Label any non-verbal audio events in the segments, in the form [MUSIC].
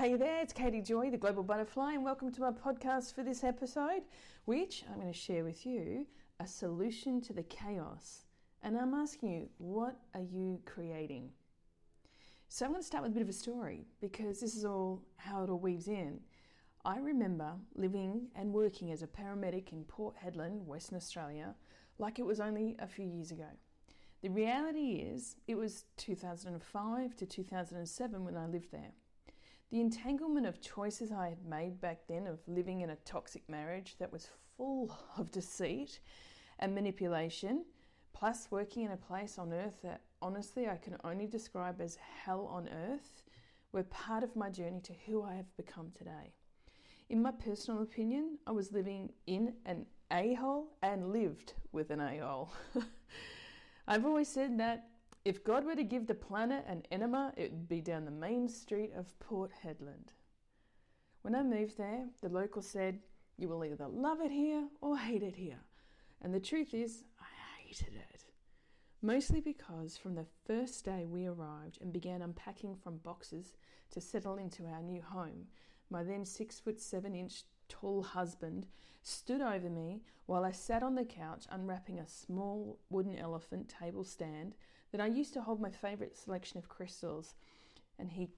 Hey there, it's Katie Joy, the Global Butterfly, and welcome to my podcast for this episode, which I'm going to share with you a solution to the chaos. And I'm asking you, what are you creating? So I'm going to start with a bit of a story because this is all how it all weaves in. I remember living and working as a paramedic in Port Hedland, Western Australia, like it was only a few years ago. The reality is, it was 2005 to 2007 when I lived there. The entanglement of choices I had made back then of living in a toxic marriage that was full [LAUGHS] of deceit and manipulation, plus working in a place on earth that honestly I can only describe as hell on earth, were part of my journey to who I have become today. In my personal opinion, I was living in an a hole and lived with an a hole. [LAUGHS] I've always said that if God were to give the planet an enema, it would be down the main street of Port Hedland. When I moved there, the local said, You will either love it here or hate it here. And the truth is, I hated it. Mostly because from the first day we arrived and began unpacking from boxes to settle into our new home, my then six foot seven inch tall husband stood over me while I sat on the couch unwrapping a small wooden elephant table stand that I used to hold my favourite selection of crystals. And he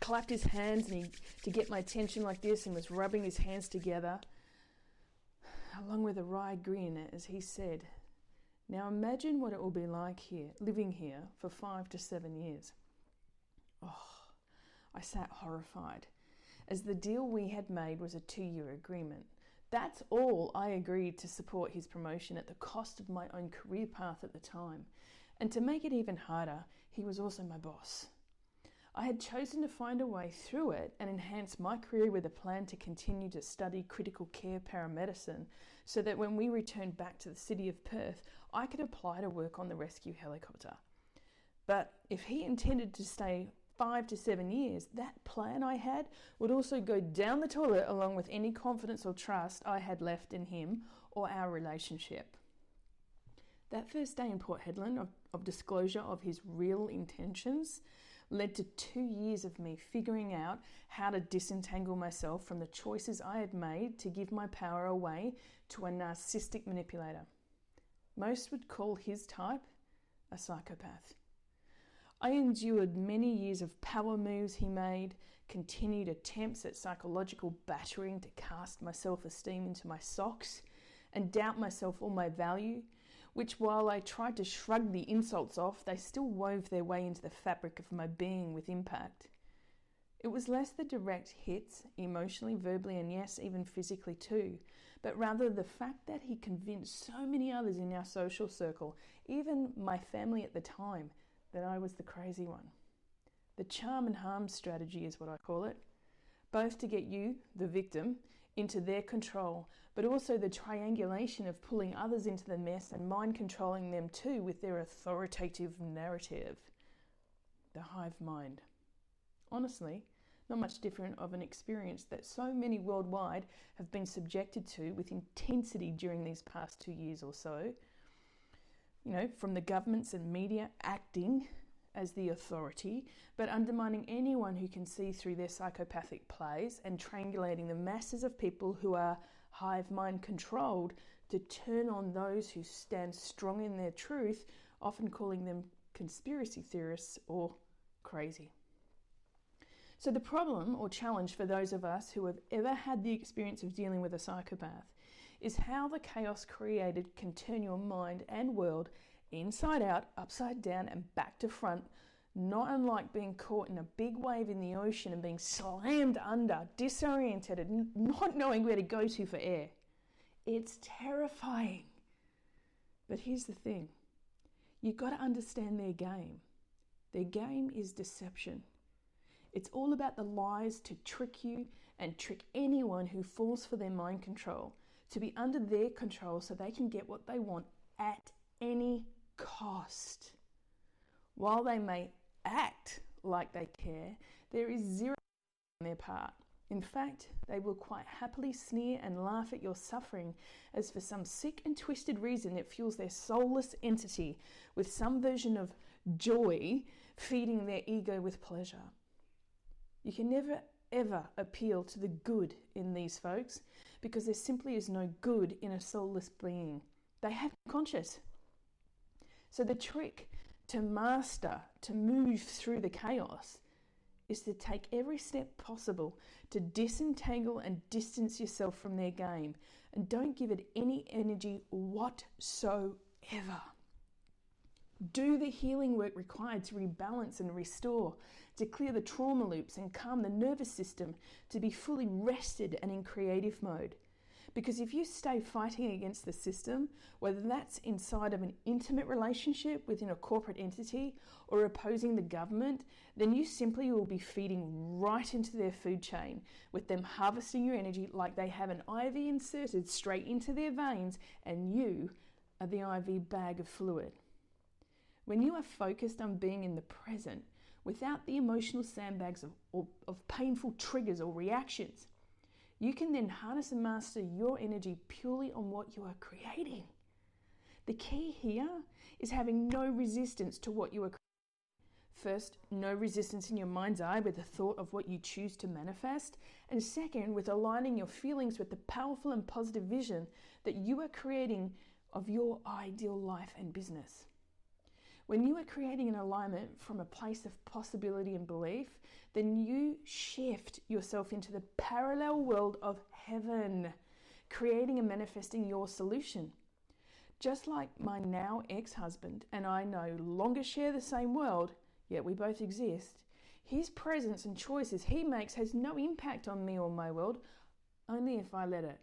clapped his hands and he, to get my attention like this and was rubbing his hands together, along with a wry grin as he said, Now imagine what it will be like here, living here for five to seven years. Oh, I sat horrified, as the deal we had made was a two year agreement. That's all I agreed to support his promotion at the cost of my own career path at the time. And to make it even harder, he was also my boss. I had chosen to find a way through it and enhance my career with a plan to continue to study critical care paramedicine so that when we returned back to the city of Perth, I could apply to work on the rescue helicopter. But if he intended to stay five to seven years, that plan I had would also go down the toilet along with any confidence or trust I had left in him or our relationship. That first day in Port Hedland of, of disclosure of his real intentions led to two years of me figuring out how to disentangle myself from the choices I had made to give my power away to a narcissistic manipulator. Most would call his type a psychopath. I endured many years of power moves he made, continued attempts at psychological battering to cast my self esteem into my socks and doubt myself or my value, which, while I tried to shrug the insults off, they still wove their way into the fabric of my being with impact. It was less the direct hits, emotionally, verbally, and yes, even physically too, but rather the fact that he convinced so many others in our social circle, even my family at the time, that I was the crazy one. The charm and harm strategy is what I call it, both to get you, the victim, into their control, but also the triangulation of pulling others into the mess and mind controlling them too with their authoritative narrative. The hive mind. Honestly, not much different of an experience that so many worldwide have been subjected to with intensity during these past two years or so. You know, from the governments and media acting as the authority, but undermining anyone who can see through their psychopathic plays and triangulating the masses of people who are hive mind controlled to turn on those who stand strong in their truth, often calling them conspiracy theorists or crazy. So, the problem or challenge for those of us who have ever had the experience of dealing with a psychopath is how the chaos created can turn your mind and world inside out, upside down, and back to front, not unlike being caught in a big wave in the ocean and being slammed under, disoriented, and not knowing where to go to for air. It's terrifying. But here's the thing you've got to understand their game. Their game is deception. It's all about the lies to trick you and trick anyone who falls for their mind control, to be under their control so they can get what they want at any cost. While they may act like they care, there is zero on their part. In fact, they will quite happily sneer and laugh at your suffering as for some sick and twisted reason it fuels their soulless entity with some version of joy, feeding their ego with pleasure. You can never ever appeal to the good in these folks because there simply is no good in a soulless being. They have conscious. So the trick to master, to move through the chaos, is to take every step possible to disentangle and distance yourself from their game and don't give it any energy whatsoever. Do the healing work required to rebalance and restore, to clear the trauma loops and calm the nervous system to be fully rested and in creative mode. Because if you stay fighting against the system, whether that's inside of an intimate relationship within a corporate entity or opposing the government, then you simply will be feeding right into their food chain, with them harvesting your energy like they have an IV inserted straight into their veins, and you are the IV bag of fluid. When you are focused on being in the present, without the emotional sandbags of, of, of painful triggers or reactions, you can then harness and master your energy purely on what you are creating. The key here is having no resistance to what you are creating. First, no resistance in your mind's eye with the thought of what you choose to manifest. And second, with aligning your feelings with the powerful and positive vision that you are creating of your ideal life and business. When you are creating an alignment from a place of possibility and belief, then you shift yourself into the parallel world of heaven, creating and manifesting your solution. Just like my now ex husband and I no longer share the same world, yet we both exist, his presence and choices he makes has no impact on me or my world, only if I let it.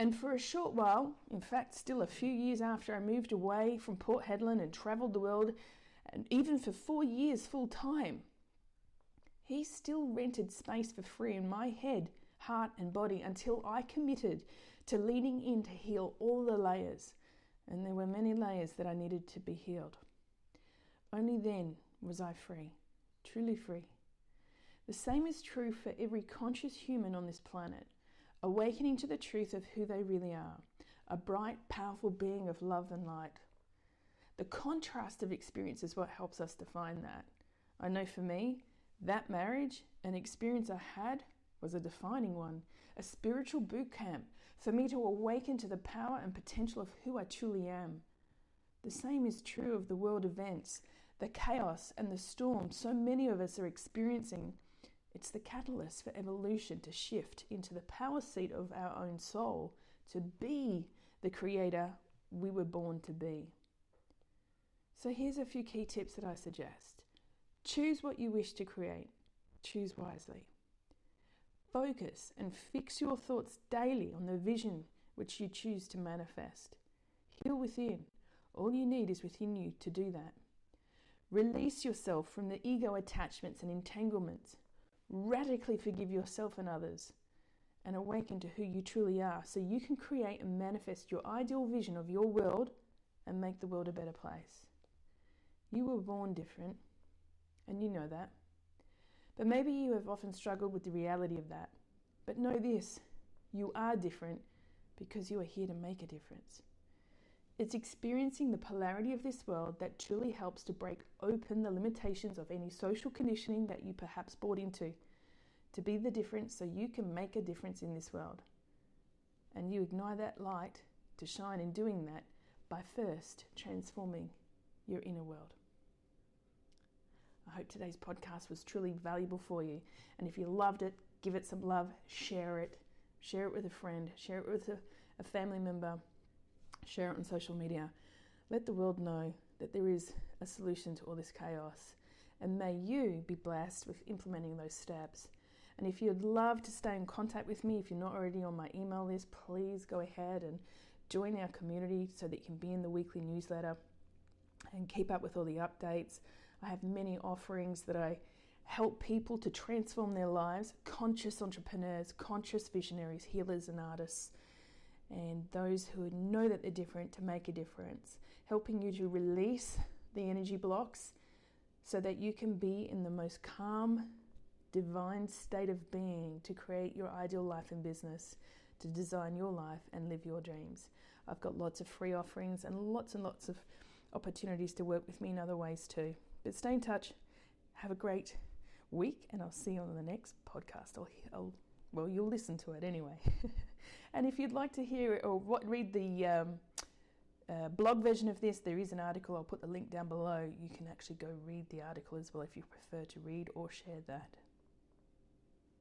And for a short while, in fact, still a few years after I moved away from Port Hedland and travelled the world, and even for four years full time, he still rented space for free in my head, heart, and body until I committed to leaning in to heal all the layers. And there were many layers that I needed to be healed. Only then was I free, truly free. The same is true for every conscious human on this planet, awakening to the truth of who they really are a bright, powerful being of love and light. The contrast of experience is what helps us define that. I know for me, that marriage and experience I had was a defining one, a spiritual boot camp for me to awaken to the power and potential of who I truly am. The same is true of the world events, the chaos and the storm so many of us are experiencing. It's the catalyst for evolution to shift into the power seat of our own soul, to be the creator we were born to be. So, here's a few key tips that I suggest. Choose what you wish to create. Choose wisely. Focus and fix your thoughts daily on the vision which you choose to manifest. Heal within. All you need is within you to do that. Release yourself from the ego attachments and entanglements. Radically forgive yourself and others. And awaken to who you truly are so you can create and manifest your ideal vision of your world and make the world a better place. You were born different and you know that. But maybe you have often struggled with the reality of that. But know this you are different because you are here to make a difference. It's experiencing the polarity of this world that truly helps to break open the limitations of any social conditioning that you perhaps bought into, to be the difference so you can make a difference in this world. And you ignite that light to shine in doing that by first transforming your inner world. I hope today's podcast was truly valuable for you. And if you loved it, give it some love, share it, share it with a friend, share it with a, a family member, share it on social media. Let the world know that there is a solution to all this chaos. And may you be blessed with implementing those steps. And if you'd love to stay in contact with me, if you're not already on my email list, please go ahead and join our community so that you can be in the weekly newsletter and keep up with all the updates. I have many offerings that I help people to transform their lives conscious entrepreneurs, conscious visionaries, healers, and artists, and those who know that they're different to make a difference, helping you to release the energy blocks so that you can be in the most calm, divine state of being to create your ideal life and business, to design your life and live your dreams. I've got lots of free offerings and lots and lots of opportunities to work with me in other ways too. But stay in touch. Have a great week, and I'll see you on the next podcast. I'll, I'll well, you'll listen to it anyway. [LAUGHS] and if you'd like to hear it or what, read the um, uh, blog version of this, there is an article. I'll put the link down below. You can actually go read the article as well if you prefer to read or share that.